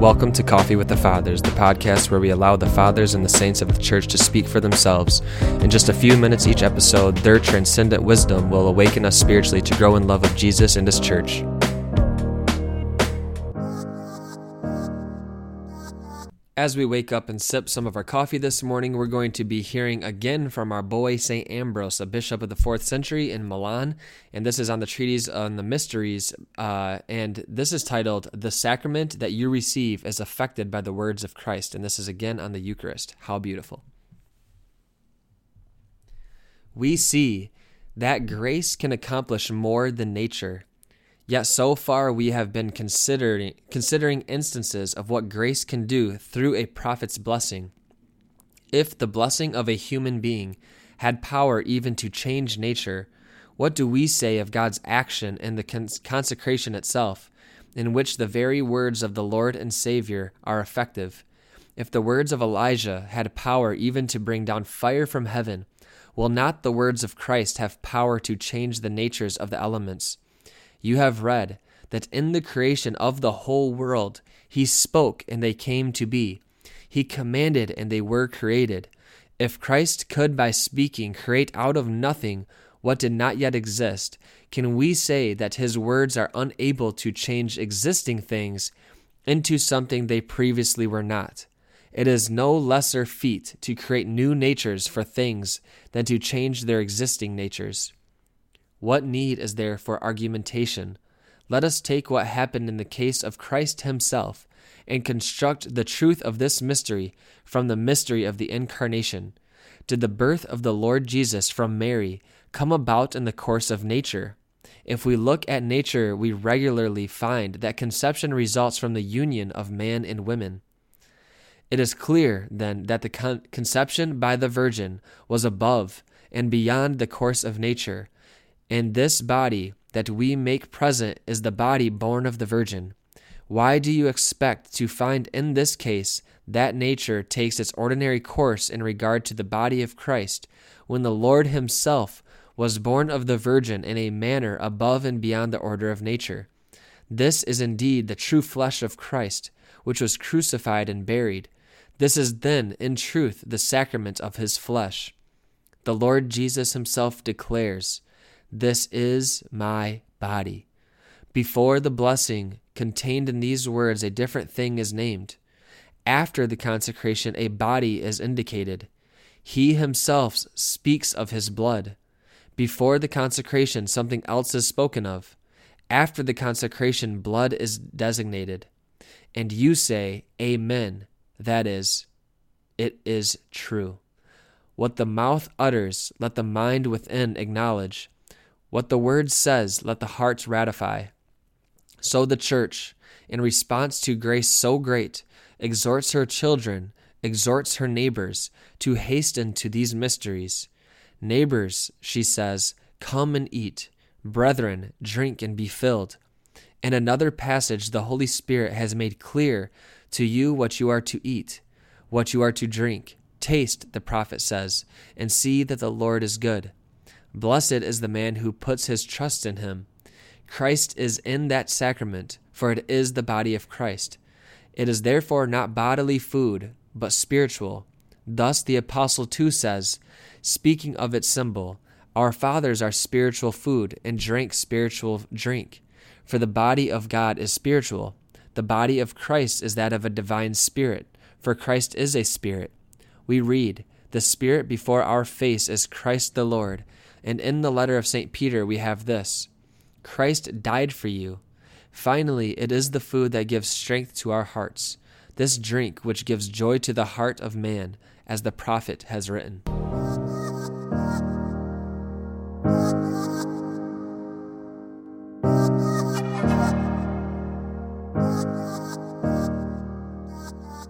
Welcome to Coffee with the Fathers, the podcast where we allow the fathers and the saints of the church to speak for themselves. In just a few minutes each episode, their transcendent wisdom will awaken us spiritually to grow in love of Jesus and his church. As we wake up and sip some of our coffee this morning, we're going to be hearing again from our boy St. Ambrose, a bishop of the fourth century in Milan. And this is on the treatise on the mysteries. Uh, and this is titled, The Sacrament That You Receive is Affected by the Words of Christ. And this is again on the Eucharist. How beautiful. We see that grace can accomplish more than nature Yet so far we have been considering considering instances of what grace can do through a prophet's blessing. If the blessing of a human being had power even to change nature, what do we say of God's action in the consecration itself, in which the very words of the Lord and Savior are effective? If the words of Elijah had power even to bring down fire from heaven, will not the words of Christ have power to change the natures of the elements? You have read that in the creation of the whole world, he spoke and they came to be. He commanded and they were created. If Christ could by speaking create out of nothing what did not yet exist, can we say that his words are unable to change existing things into something they previously were not? It is no lesser feat to create new natures for things than to change their existing natures. What need is there for argumentation? Let us take what happened in the case of Christ himself and construct the truth of this mystery from the mystery of the Incarnation. Did the birth of the Lord Jesus from Mary come about in the course of nature? If we look at nature, we regularly find that conception results from the union of man and women. It is clear, then, that the con- conception by the Virgin was above and beyond the course of nature, and this body that we make present is the body born of the Virgin. Why do you expect to find in this case that nature takes its ordinary course in regard to the body of Christ, when the Lord Himself was born of the Virgin in a manner above and beyond the order of nature? This is indeed the true flesh of Christ, which was crucified and buried. This is then, in truth, the sacrament of His flesh. The Lord Jesus Himself declares, this is my body. Before the blessing contained in these words, a different thing is named. After the consecration, a body is indicated. He himself speaks of his blood. Before the consecration, something else is spoken of. After the consecration, blood is designated. And you say, Amen. That is, it is true. What the mouth utters, let the mind within acknowledge. What the word says, let the hearts ratify. So the church, in response to grace so great, exhorts her children, exhorts her neighbors to hasten to these mysteries. Neighbors, she says, come and eat. Brethren, drink and be filled. In another passage, the Holy Spirit has made clear to you what you are to eat, what you are to drink. Taste, the prophet says, and see that the Lord is good. Blessed is the man who puts his trust in him. Christ is in that sacrament, for it is the body of Christ. It is therefore not bodily food, but spiritual. Thus the Apostle too says, speaking of its symbol, Our fathers are spiritual food and drank spiritual drink. For the body of God is spiritual. The body of Christ is that of a divine spirit, for Christ is a spirit. We read, The Spirit before our face is Christ the Lord and in the letter of St. Peter, we have this Christ died for you. Finally, it is the food that gives strength to our hearts, this drink which gives joy to the heart of man, as the prophet has written.